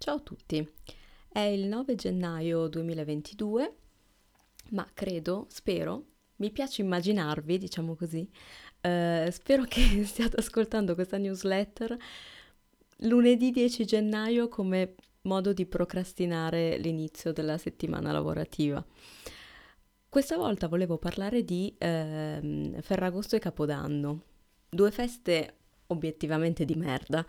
Ciao a tutti, è il 9 gennaio 2022, ma credo, spero, mi piace immaginarvi, diciamo così, eh, spero che stiate ascoltando questa newsletter lunedì 10 gennaio come modo di procrastinare l'inizio della settimana lavorativa. Questa volta volevo parlare di eh, Ferragosto e Capodanno, due feste obiettivamente di merda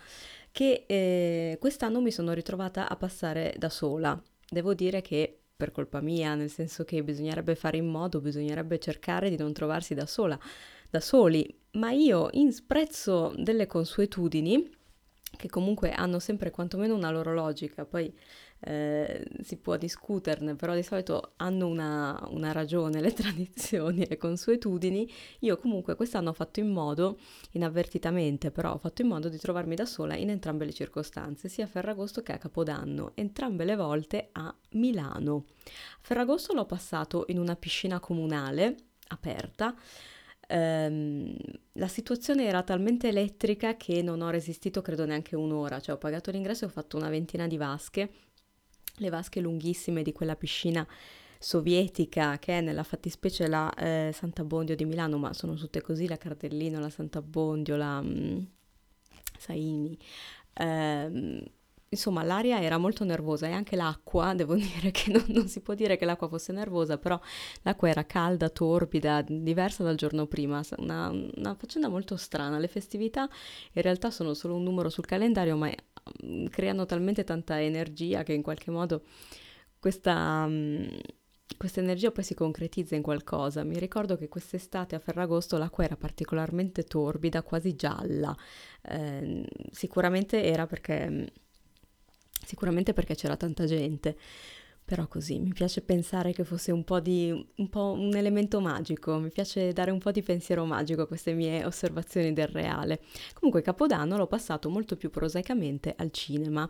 che eh, quest'anno mi sono ritrovata a passare da sola. Devo dire che per colpa mia, nel senso che bisognerebbe fare in modo, bisognerebbe cercare di non trovarsi da sola, da soli, ma io in sprezzo delle consuetudini, che comunque hanno sempre quantomeno una loro logica, poi eh, si può discuterne, però di solito hanno una, una, ragione le tradizioni le consuetudini. Io comunque quest'anno ho fatto in modo, inavvertitamente però, ho fatto in modo di trovarmi da sola in entrambe le circostanze, sia a Ferragosto che a Capodanno, entrambe le volte a Milano. Ferragosto l'ho passato in una piscina comunale aperta. Um, la situazione era talmente elettrica che non ho resistito credo neanche un'ora, cioè ho pagato l'ingresso e ho fatto una ventina di vasche le vasche lunghissime di quella piscina sovietica che è nella fattispecie la eh, Sant'Abbondio di Milano, ma sono tutte così, la Cardellino, la Sant'Abbondio, la mm, Saini. Eh, insomma, l'aria era molto nervosa e anche l'acqua, devo dire che non, non, si può dire che l'acqua fosse nervosa, però l'acqua era calda, torbida, diversa dal giorno prima, una, una faccenda molto strana. Le festività in realtà sono solo un numero sul calendario, ma Mm, creano talmente tanta energia che in qualche modo questa, mm, questa energia poi si concretizza in qualcosa. Mi ricordo che quest'estate a Ferragosto l'acqua era particolarmente torbida, quasi gialla. Eh, sicuramente era perché, mm, sicuramente perché c'era tanta gente però così mi piace pensare che fosse un po' di un, po' un elemento magico, mi piace dare un po' di pensiero magico a queste mie osservazioni del reale. Comunque Capodanno l'ho passato molto più prosaicamente al cinema.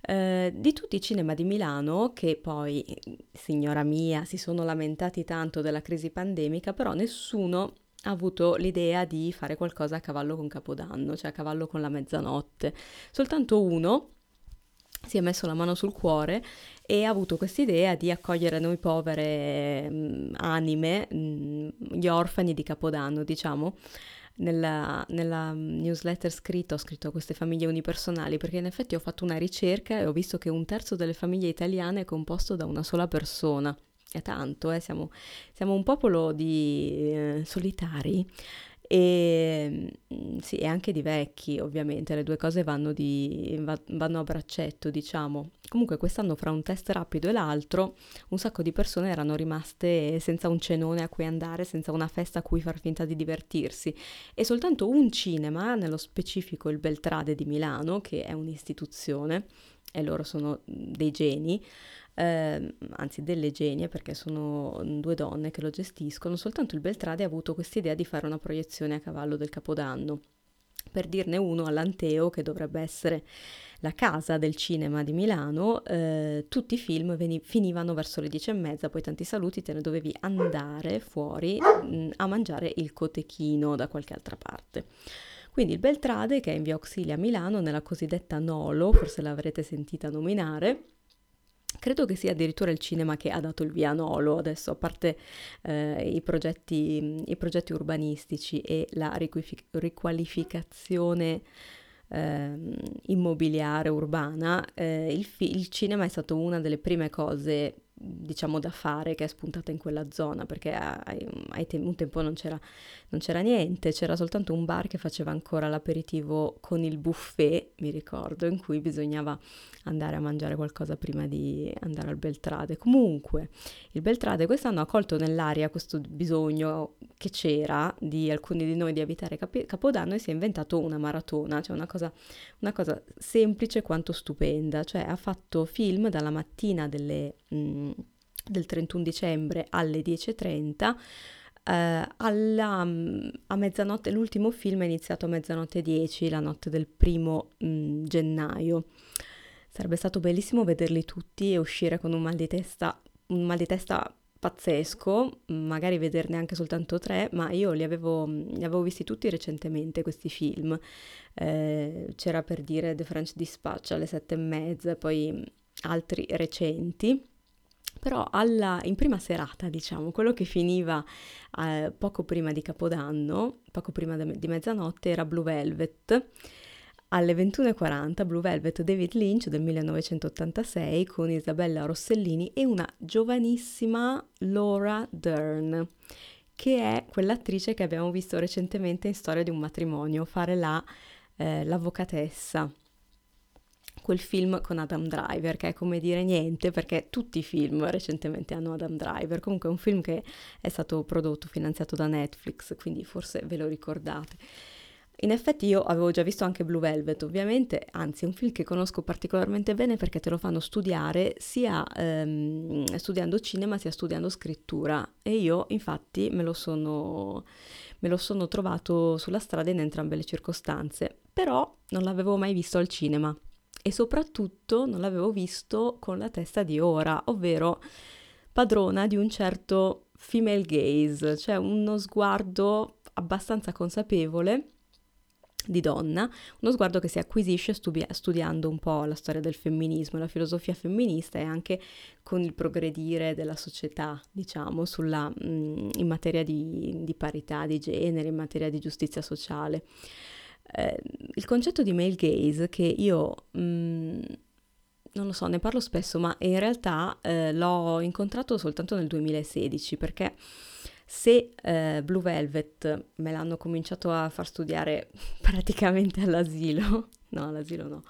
Eh, di tutti i cinema di Milano, che poi, signora mia, si sono lamentati tanto della crisi pandemica, però nessuno ha avuto l'idea di fare qualcosa a cavallo con Capodanno, cioè a cavallo con la mezzanotte. Soltanto uno, si è messo la mano sul cuore e ha avuto quest'idea di accogliere noi povere mh, mm, anime, mh, mm, gli orfani di Capodanno, diciamo. Nella, nella, newsletter scritta ho scritto a queste famiglie unipersonali perché in effetti ho fatto una ricerca e ho visto che un terzo delle famiglie italiane è composto da una sola persona. È tanto, eh? siamo, siamo, un popolo di eh, solitari e mm, sì, e anche di vecchi, ovviamente, le due cose vanno, di, vanno a braccetto, diciamo. Comunque quest'anno fra un test rapido e l'altro un sacco di persone erano rimaste senza un cenone a cui andare, senza una festa a cui far finta di divertirsi e soltanto un cinema, nello specifico il Beltrade di Milano, che è un'istituzione e loro sono dei geni, eh, anzi delle genie perché sono due donne che lo gestiscono, soltanto il Beltrade ha avuto quest'idea di fare una proiezione a cavallo del Capodanno. Per dirne uno all'Anteo, che dovrebbe essere la casa del cinema di Milano, eh, tutti i film veni- finivano verso le dieci e mezza, poi tanti saluti, te ne dovevi andare fuori mh, mm, a mangiare il cotechino da qualche altra parte. Quindi il Beltrade, che è in via Auxilia a Milano, nella cosiddetta Nolo, forse l'avrete sentita nominare, Credo che sia addirittura il cinema che ha dato il via a Nolo, adesso a parte eh, i, progetti, i, progetti, urbanistici e la riqualificazione eh, immobiliare urbana, eh, il, fi- il cinema è stato una delle prime cose diciamo da fare che è spuntata in quella zona perché ai, ai te- un tempo non c'era, non c'era, niente, c'era soltanto un bar che faceva ancora l'aperitivo con il buffet, mi ricordo, in cui bisognava andare a mangiare qualcosa prima di andare al Beltrade. Comunque, il Beltrade quest'anno ha colto nell'aria questo bisogno che c'era di alcuni di noi di evitare Cap- Capodanno e si è inventato una maratona, cioè una cosa, una cosa semplice quanto stupenda, cioè ha fatto film dalla mattina delle... Mh, mm, del 31 dicembre alle 10.30. Eh, alla, mm, a mezzanotte, l'ultimo film è iniziato a mezzanotte 10, la notte del primo mh, mm, gennaio. Sarebbe stato bellissimo vederli tutti e uscire con un mal di testa, un mal di testa pazzesco, magari vederne anche soltanto tre, ma io li avevo, li avevo visti tutti recentemente questi film. Eh, c'era per dire The French Dispatch alle sette e mezza, poi altri recenti. Però alla, in prima serata, diciamo, quello che finiva eh, poco prima di Capodanno, poco prima de- di mezzanotte, era Blue Velvet alle 21.40 Blue Velvet David Lynch del 1986 con Isabella Rossellini e una giovanissima Laura Dern, che è quell'attrice che abbiamo visto recentemente in Storia di un matrimonio fare la, eh, l'avvocatessa. Quel film con Adam Driver, che è come dire niente, perché tutti i film recentemente hanno Adam Driver. Comunque è un film che è stato prodotto, finanziato da Netflix, quindi forse ve lo ricordate. In effetti io avevo già visto anche Blue Velvet, ovviamente, anzi è un film che conosco particolarmente bene perché te lo fanno studiare sia ehm, studiando cinema sia studiando scrittura e io infatti me lo, sono, me lo sono trovato sulla strada in entrambe le circostanze, però non l'avevo mai visto al cinema e soprattutto non l'avevo visto con la testa di ora, ovvero padrona di un certo female gaze, cioè uno sguardo abbastanza consapevole di donna, uno sguardo che si acquisisce studi- studiando un po' la storia del femminismo, la filosofia femminista e anche con il progredire della società, diciamo, sulla, in materia di, di, parità di genere, in materia di giustizia sociale. Eh, il concetto di male gaze che io... Mh, mm, non lo so, ne parlo spesso, ma in realtà eh, l'ho incontrato soltanto nel 2016 perché se eh, Blue Velvet me l'hanno cominciato a far studiare praticamente all'asilo, no, all'asilo no,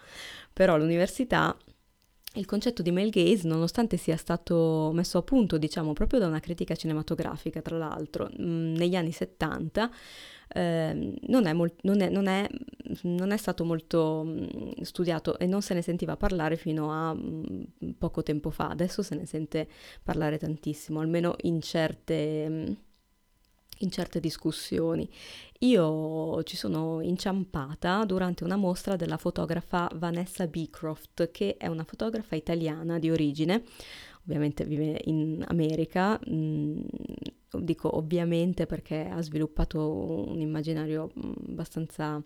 però all'università, il concetto di male gaze, nonostante sia stato messo a punto, diciamo, proprio da una critica cinematografica, tra l'altro, mm, negli anni 70, eh, non, è molt- non, è, non, è, non, è stato molto mm, studiato e non se ne sentiva parlare fino a mm, poco tempo fa. Adesso se ne sente parlare tantissimo, almeno in certe in certe discussioni. Io ci sono inciampata durante una mostra della fotografa Vanessa Beecroft, che è una fotografa italiana di origine, ovviamente vive in America, mm, dico ovviamente perché ha sviluppato un immaginario mm, abbastanza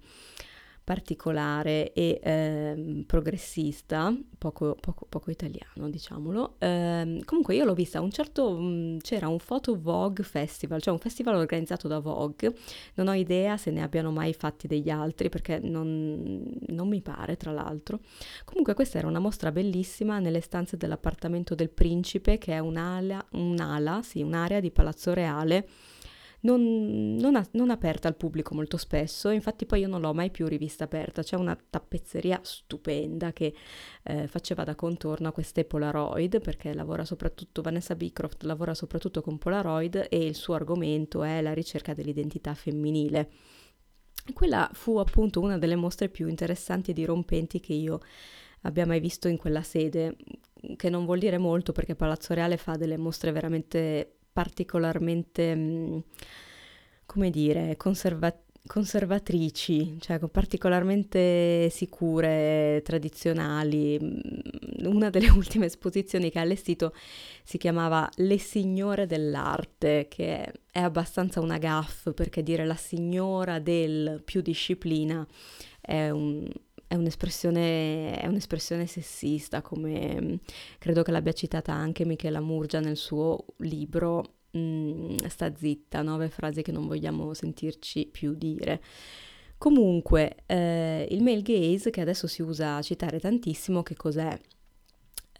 particolare e eh, progressista, poco, poco, poco, italiano diciamolo. Eh, comunque io l'ho vista un certo, mh, mm, c'era un Photo Vogue Festival, cioè un festival organizzato da Vogue, non ho idea se ne abbiano mai fatti degli altri perché non, non mi pare tra l'altro. Comunque questa era una mostra bellissima nelle stanze dell'appartamento del principe che è un'ala, un'ala sì, un'area di Palazzo Reale non, non, a, non, aperta al pubblico molto spesso, infatti poi io non l'ho mai più rivista aperta, c'è una tappezzeria stupenda che eh, faceva da contorno a queste Polaroid, perché lavora soprattutto, Vanessa Beecroft lavora soprattutto con Polaroid e il suo argomento è la ricerca dell'identità femminile. Quella fu appunto una delle mostre più interessanti e dirompenti che io abbia mai visto in quella sede, che non vuol dire molto perché Palazzo Reale fa delle mostre veramente particolarmente, mm, come dire, conserva- conservatrici, cioè particolarmente sicure, tradizionali. Mm, una delle ultime esposizioni che ha allestito si chiamava Le signore dell'arte, che è abbastanza una gaff perché dire la signora del più disciplina è un, è un'espressione, è un'espressione, sessista, come mm, credo che l'abbia citata anche Michela Murgia nel suo libro mm, Sta zitta, nove frasi che non vogliamo sentirci più dire. Comunque, eh, il male gaze, che adesso si usa a citare tantissimo, che cos'è?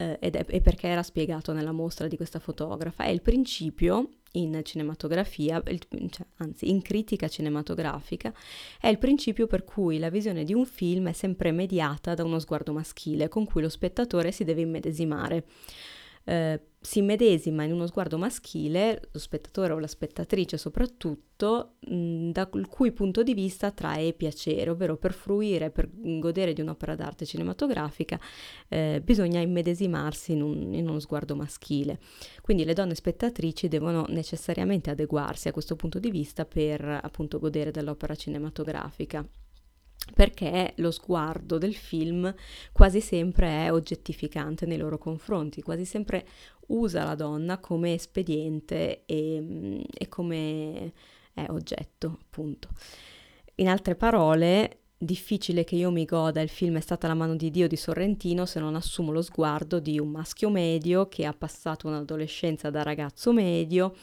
Eh, ed è, è perché era spiegato nella mostra di questa fotografa, è il principio in cinematografia, cioè, anzi in critica cinematografica, è il principio per cui la visione di un film è sempre mediata da uno sguardo maschile con cui lo spettatore si deve immedesimare. Eh, si medesima in uno sguardo maschile, lo spettatore o la spettatrice soprattutto, mh, dal cui punto di vista trae piacere, ovvero per fruire, per godere di un'opera d'arte cinematografica, eh, bisogna immedesimarsi in, un, in uno sguardo maschile. Quindi le donne spettatrici devono necessariamente adeguarsi a questo punto di vista per appunto godere dell'opera cinematografica. Perché lo sguardo del film quasi sempre è oggettificante nei loro confronti, quasi sempre usa la donna come espediente e, e come è oggetto, appunto. In altre parole, difficile che io mi goda il film È stata la mano di Dio di Sorrentino se non assumo lo sguardo di un maschio medio che ha passato un'adolescenza da ragazzo medio,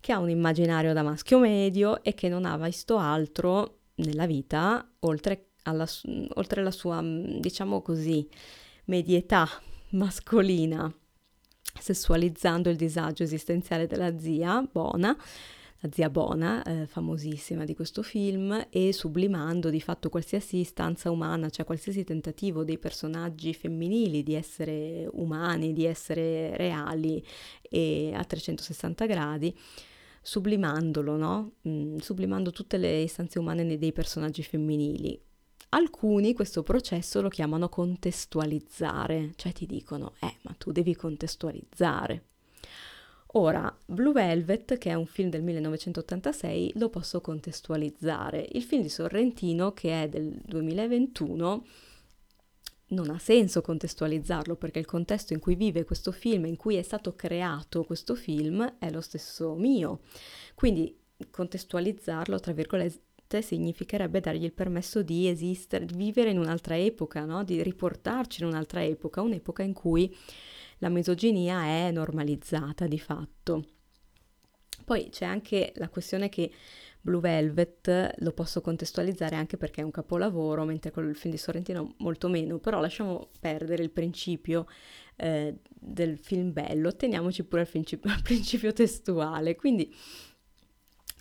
che ha un immaginario da maschio medio e che non ha visto altro nella vita oltre, alla, oltre la sua, diciamo così, medietà mascolina, sessualizzando il disagio esistenziale della zia Bona la zia Bona, eh, famosissima di questo film, e sublimando di fatto qualsiasi istanza umana, cioè qualsiasi tentativo dei personaggi femminili di essere umani, di essere reali e a 360 gradi, sublimandolo, no? Mm, sublimando tutte le istanze umane dei personaggi femminili. Alcuni questo processo lo chiamano contestualizzare, cioè ti dicono, eh, ma tu devi contestualizzare. Ora, Blue Velvet, che è un film del 1986, lo posso contestualizzare. Il film di Sorrentino, che è del 2021, non ha senso contestualizzarlo perché il contesto in cui vive questo film, in cui è stato creato questo film, è lo stesso mio. Quindi contestualizzarlo, tra virgolette, significherebbe dargli il permesso di esistere, di vivere in un'altra epoca, no? di riportarci in un'altra epoca, un'epoca in cui la misoginia è normalizzata di fatto. Poi c'è anche la questione che Blue Velvet lo posso contestualizzare anche perché è un capolavoro, mentre con il film di Sorrentino molto meno, però lasciamo perdere il principio eh, del film bello, teniamoci pure al principio, al principio testuale. Quindi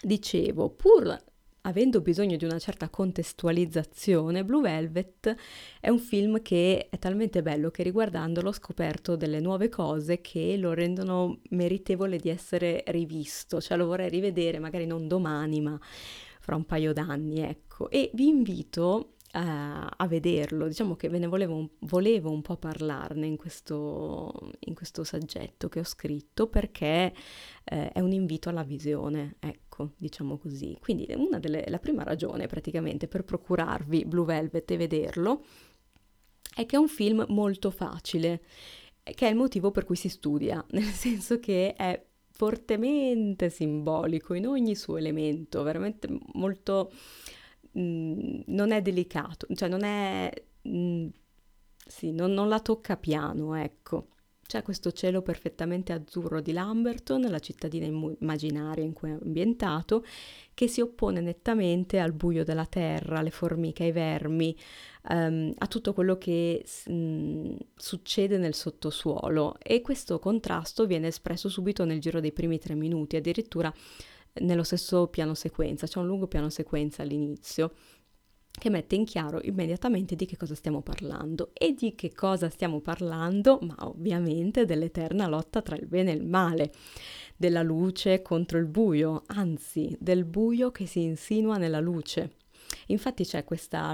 dicevo, pur avendo bisogno di una certa contestualizzazione, Blue Velvet è un film che è talmente bello che riguardandolo ho scoperto delle nuove cose che lo rendono meritevole di essere rivisto, cioè lo vorrei rivedere magari non domani ma fra un paio d'anni, ecco. E vi invito a vederlo, diciamo che ve ne volevo volevo un po' parlarne in questo, in questo, saggetto che ho scritto perché uh, è un invito alla visione, ecco diciamo così. Quindi delle, la prima ragione praticamente per procurarvi Blue Velvet e vederlo è che è un film molto facile, che è il motivo per cui si studia, nel senso che è fortemente simbolico in ogni suo elemento, veramente molto... Mh, mm, non è delicato, cioè non è... Mh, mm, sì, non, non la tocca piano, ecco. C'è questo cielo perfettamente azzurro di Lamberton, la cittadina immaginaria in cui è ambientato, che si oppone nettamente al buio della terra, alle formiche, ai vermi, um, a tutto quello che um, succede nel sottosuolo e questo contrasto viene espresso subito nel giro dei primi tre minuti, addirittura nello stesso piano sequenza, c'è un lungo piano sequenza all'inizio che mette in chiaro immediatamente di che cosa stiamo parlando. E di che cosa stiamo parlando? Ma ovviamente dell'eterna lotta tra il bene e il male, della luce contro il buio, anzi del buio che si insinua nella luce. Infatti c'è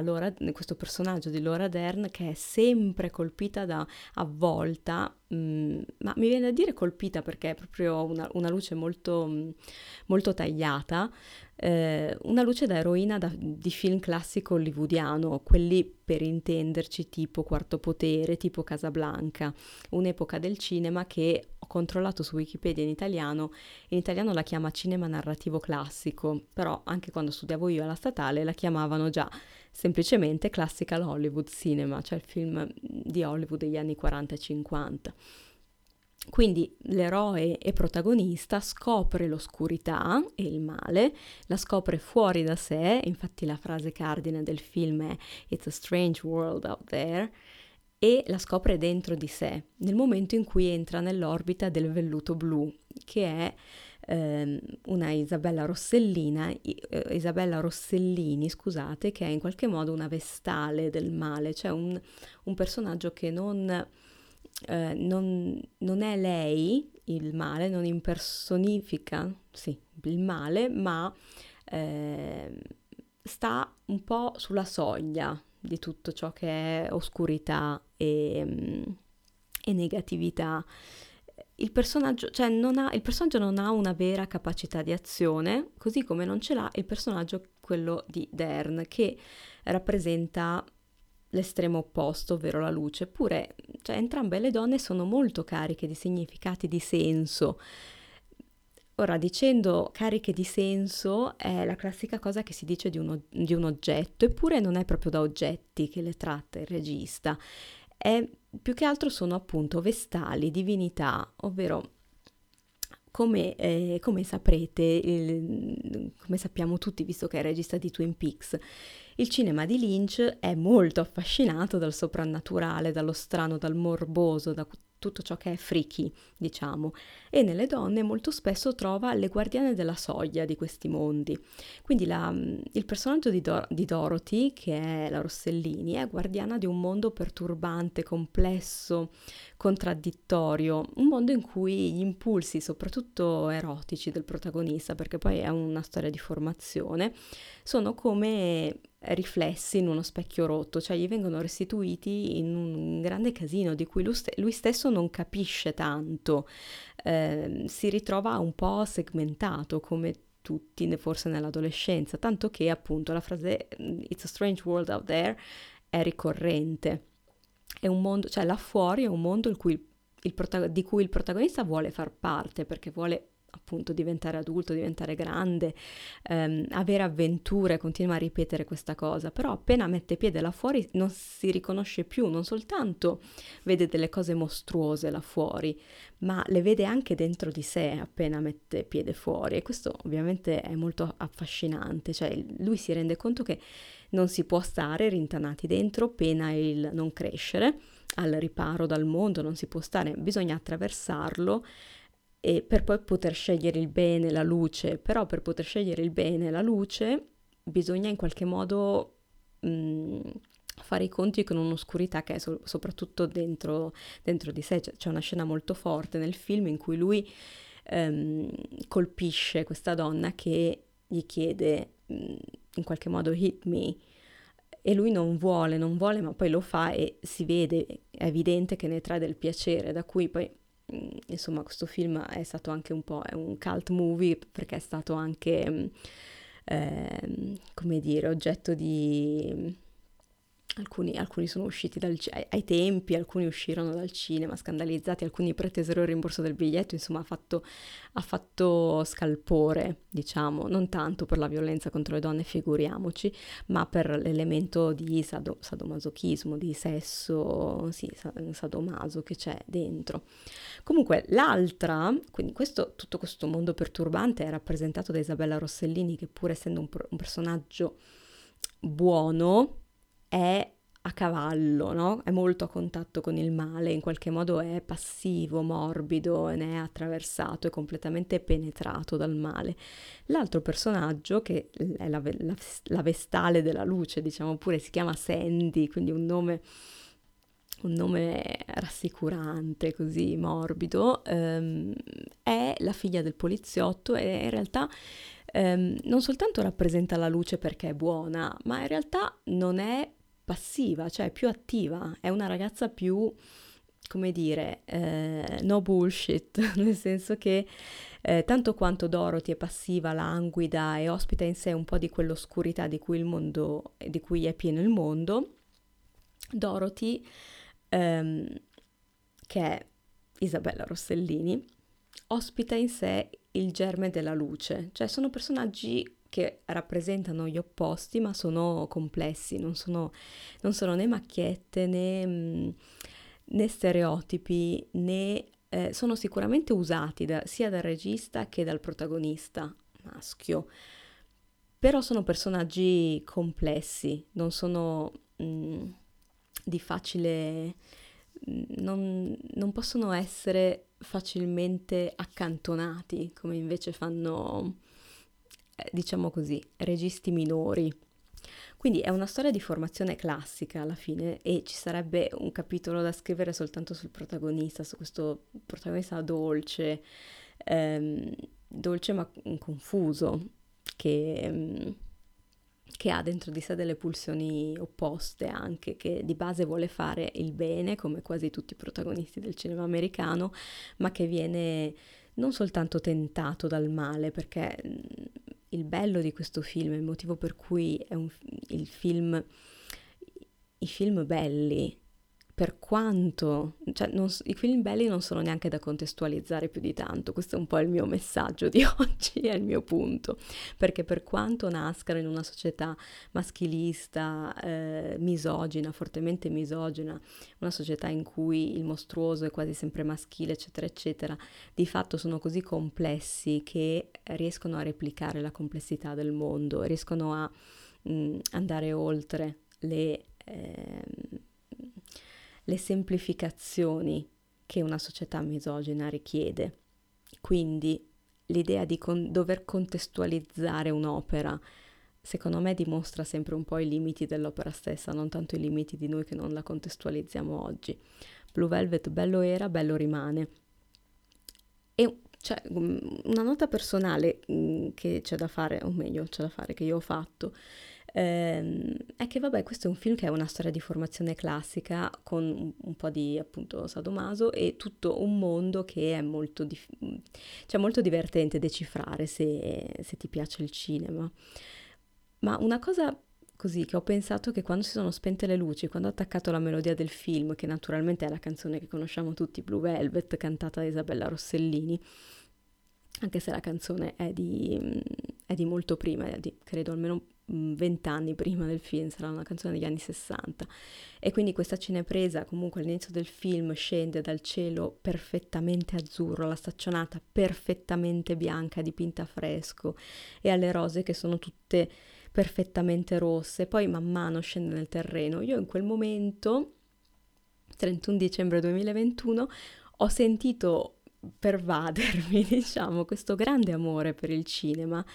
Laura, questo personaggio di Laura Dern che è sempre colpita da avvolta, mm, ma mi viene da dire colpita perché è proprio una, una luce molto, mm, molto tagliata, eh, una luce da eroina da, di film classico hollywoodiano, quelli per intenderci tipo Quarto Potere, tipo Casablanca, un'epoca del cinema che ho controllato su Wikipedia in italiano, in italiano la chiama cinema narrativo classico, però anche quando studiavo io alla statale la chiamavano già semplicemente classical Hollywood cinema, cioè il film di Hollywood degli anni 40 e 50. Quindi l'eroe e protagonista scopre l'oscurità e il male, la scopre fuori da sé, infatti la frase cardine del film è It's a strange world out there, e la scopre dentro di sé, nel momento in cui entra nell'orbita del velluto blu, che è ehm, una Isabella Rossellina, eh, Isabella Rossellini, scusate, che è in qualche modo una vestale del male, cioè un, un personaggio che non eh, non, non, è lei il male, non impersonifica sì, il male, ma eh, sta un po' sulla soglia di tutto ciò che è oscurità e, e negatività. il personaggio, cioè non ha, il personaggio non ha una vera capacità di azione, così come non ce l'ha il personaggio, quello di Dern, che rappresenta l'estremo opposto, ovvero la luce. Eppure, cioè, entrambe le donne sono molto cariche di significati, di senso. Ora, dicendo cariche di senso è la classica cosa che si dice di, uno, di un oggetto, eppure non è proprio da oggetti che le tratta il regista, è, più che altro sono appunto vestali, divinità, ovvero come, eh, come saprete, il, come sappiamo tutti, visto che è regista di Twin Peaks, il cinema di Lynch è molto affascinato dal soprannaturale, dallo strano, dal morboso, da tutto ciò che è freaky, diciamo, e nelle donne molto spesso trova le guardiane della soglia di questi mondi. Quindi la, il personaggio di, Dor- di, Dorothy, che è la Rossellini, è guardiana di un mondo perturbante, complesso, contraddittorio, un mondo in cui gli impulsi, soprattutto erotici del protagonista, perché poi è una storia di formazione, sono come riflessi in uno specchio rotto, cioè gli vengono restituiti in un grande casino di cui lui, st- lui stesso non capisce tanto, eh, si ritrova un po' segmentato come tutti forse nell'adolescenza, tanto che appunto la frase It's a strange world out there è ricorrente. È un mondo, cioè là fuori è un mondo cui prota- di cui il protagonista vuole far parte perché vuole appunto diventare adulto, diventare grande, ehm, avere avventure, continua a ripetere questa cosa, però appena mette piede là fuori non si riconosce più, non soltanto vede delle cose mostruose là fuori, ma le vede anche dentro di sé appena mette piede fuori e questo ovviamente è molto affascinante, cioè lui si rende conto che non si può stare rintanati dentro pena il non crescere, al riparo dal mondo non si può stare, bisogna attraversarlo e per poi poter scegliere il bene, la luce, però per poter scegliere il bene la luce bisogna in qualche modo mh, mm, fare i conti con un'oscurità che è so- soprattutto dentro, dentro, di sé. C'è, una scena molto forte nel film in cui lui um, colpisce questa donna che gli chiede mh, mm, in qualche modo hit me e lui non vuole, non vuole, ma poi lo fa e si vede, è evidente che ne trae del piacere, da cui poi insomma questo film è stato anche un po' un cult movie perché è stato anche, eh, come dire, oggetto di Alcuni, alcuni, sono usciti dal, ai, ai, tempi, alcuni uscirono dal cinema scandalizzati, alcuni pretesero il rimborso del biglietto, insomma ha fatto, ha fatto, scalpore, diciamo, non tanto per la violenza contro le donne, figuriamoci, ma per l'elemento di sado, sadomasochismo, di sesso, sì, sadomaso che c'è dentro. Comunque l'altra, quindi questo, tutto questo mondo perturbante è rappresentato da Isabella Rossellini che pur essendo un, un personaggio buono, è a cavallo, no? È molto a contatto con il male, in qualche modo è passivo, morbido, ne è attraversato, è completamente penetrato dal male. L'altro personaggio, che è la, la, la vestale della luce, diciamo pure, si chiama Sandy, quindi un nome un nome rassicurante, così morbido, ehm, è la figlia del poliziotto e in realtà ehm, non soltanto rappresenta la luce perché è buona, ma in realtà non è passiva, cioè più attiva, è una ragazza più, come dire, eh, no bullshit, nel senso che eh, tanto quanto Dorothy è passiva, languida e ospita in sé un po' di quell'oscurità di cui mondo, di cui è pieno il mondo, Dorothy, ehm, che è Isabella Rossellini, ospita in sé il germe della luce, cioè sono personaggi che rappresentano gli opposti ma sono complessi, non sono, non sono né macchiette né, mm, né stereotipi né eh, sono sicuramente usati da, sia dal regista che dal protagonista maschio, però sono personaggi complessi, non sono mh, mm, di facile... Mm, non, non possono essere facilmente accantonati come invece fanno diciamo così, registi minori. Quindi è una storia di formazione classica alla fine e ci sarebbe un capitolo da scrivere soltanto sul protagonista, su questo protagonista dolce, ehm, dolce ma confuso, che, ehm, che ha dentro di sé delle pulsioni opposte anche, che di base vuole fare il bene, come quasi tutti i protagonisti del cinema americano, ma che viene non soltanto tentato dal male, perché il bello di questo film, il motivo per cui è un, il film, i film belli per quanto, cioè non, i film belli non sono neanche da contestualizzare più di tanto, questo è un po' il mio messaggio di oggi, è il mio punto, perché per quanto nascano in una società maschilista, eh, misogina, fortemente misogina, una società in cui il mostruoso è quasi sempre maschile, eccetera, eccetera, di fatto sono così complessi che riescono a replicare la complessità del mondo, riescono a mh, mm, andare oltre le... Eh, le semplificazioni che una società misogina richiede. Quindi l'idea di con- dover contestualizzare un'opera, secondo me, dimostra sempre un po' i limiti dell'opera stessa, non tanto i limiti di noi che non la contestualizziamo oggi. Blue Velvet bello era, bello rimane. E cioè, una nota personale mm, che c'è da fare, o meglio, c'è da fare, che io ho fatto, ehm, è che vabbè questo è un film che è una storia di formazione classica con un, un po' di appunto sadomaso e tutto un mondo che è molto, dif- cioè, molto divertente decifrare se, se ti piace il cinema. Ma una cosa così che ho pensato che quando si sono spente le luci, quando ho attaccato la melodia del film, che naturalmente è la canzone che conosciamo tutti, Blue Velvet, cantata da Isabella Rossellini, anche se la canzone è di, è di molto prima, di, credo almeno vent'anni prima del film, sarà una canzone degli anni 60. E quindi questa cinepresa comunque all'inizio del film scende dal cielo perfettamente azzurro, la staccionata perfettamente bianca, dipinta a fresco, e alle rose che sono tutte perfettamente rosse, poi man mano scende nel terreno. Io in quel momento, 31 dicembre 2021, ho sentito pervadermi, diciamo, questo grande amore per il cinema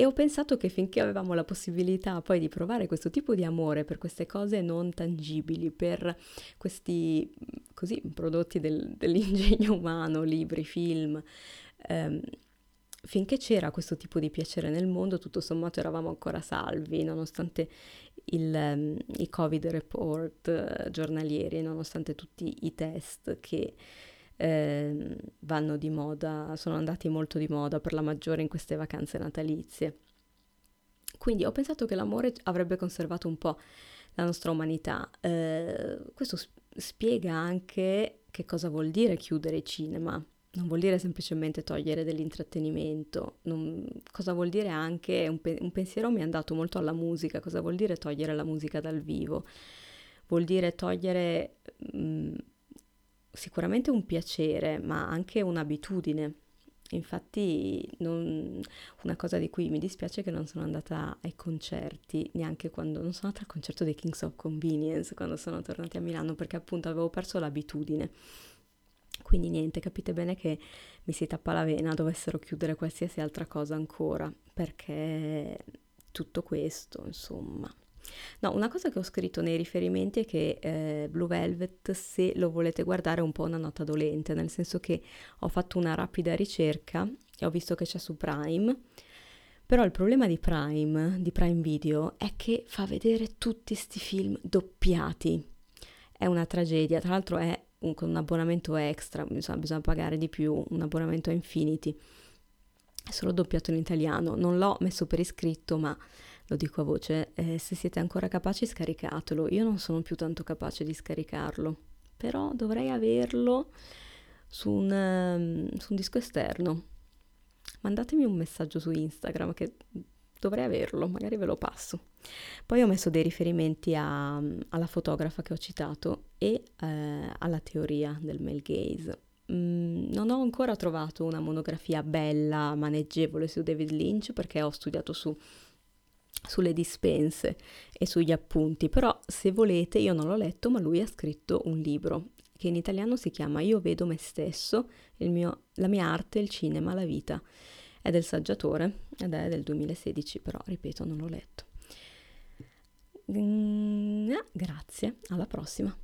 e ho pensato che finché avevamo la possibilità poi di provare questo tipo di amore per queste cose non tangibili, per questi così prodotti del, dell'ingegno umano, libri, film, ehm, finché c'era questo tipo di piacere nel mondo, tutto sommato eravamo ancora salvi, nonostante il, um, i Covid report uh, giornalieri, nonostante tutti i test che eh, vanno di moda, sono andati molto di moda per la maggiore in queste vacanze natalizie. Quindi ho pensato che l'amore avrebbe conservato un po' la nostra umanità. Eh, questo spiega anche che cosa vuol dire chiudere i cinema. Non vuol dire semplicemente togliere dell'intrattenimento, non, cosa vuol dire anche, un, pe- un pensiero mi è andato molto alla musica, cosa vuol dire togliere la musica dal vivo? Vuol dire togliere mh, mm, sicuramente un piacere, ma anche un'abitudine. Infatti non, una cosa di cui mi dispiace è che non sono andata ai concerti, neanche quando non sono andata al concerto dei Kings of Convenience quando sono tornati a Milano, perché appunto avevo perso l'abitudine. Quindi niente, capite bene che mi si tappa la vena, dovessero chiudere qualsiasi altra cosa ancora, perché tutto questo, insomma. No, una cosa che ho scritto nei riferimenti è che eh, Blue Velvet, se lo volete guardare, è un po' una nota dolente, nel senso che ho fatto una rapida ricerca e ho visto che c'è su Prime, però il problema di Prime, di Prime Video, è che fa vedere tutti questi film doppiati. È una tragedia, tra l'altro è un, con un abbonamento extra, insomma, bisogna pagare di più, un abbonamento a Infinity. È solo doppiato in italiano, non l'ho messo per iscritto, ma lo dico a voce, eh, se siete ancora capaci scaricatelo, io non sono più tanto capace di scaricarlo, però dovrei averlo su un, um, su un disco esterno. Mandatemi un messaggio su Instagram che dovrei averlo, magari ve lo passo. Poi ho messo dei riferimenti a, alla fotografa che ho citato e eh, alla teoria del male gaze. Mm, non ho ancora trovato una monografia bella, maneggevole su David Lynch perché ho studiato su sulle dispense e sugli appunti, però se volete io non l'ho letto, ma lui ha scritto un libro che in italiano si chiama Io vedo me stesso, mio, la mia arte, il cinema, la vita. È del saggiatore ed è del 2016, però ripeto non l'ho letto. Mm, grazie, alla prossima.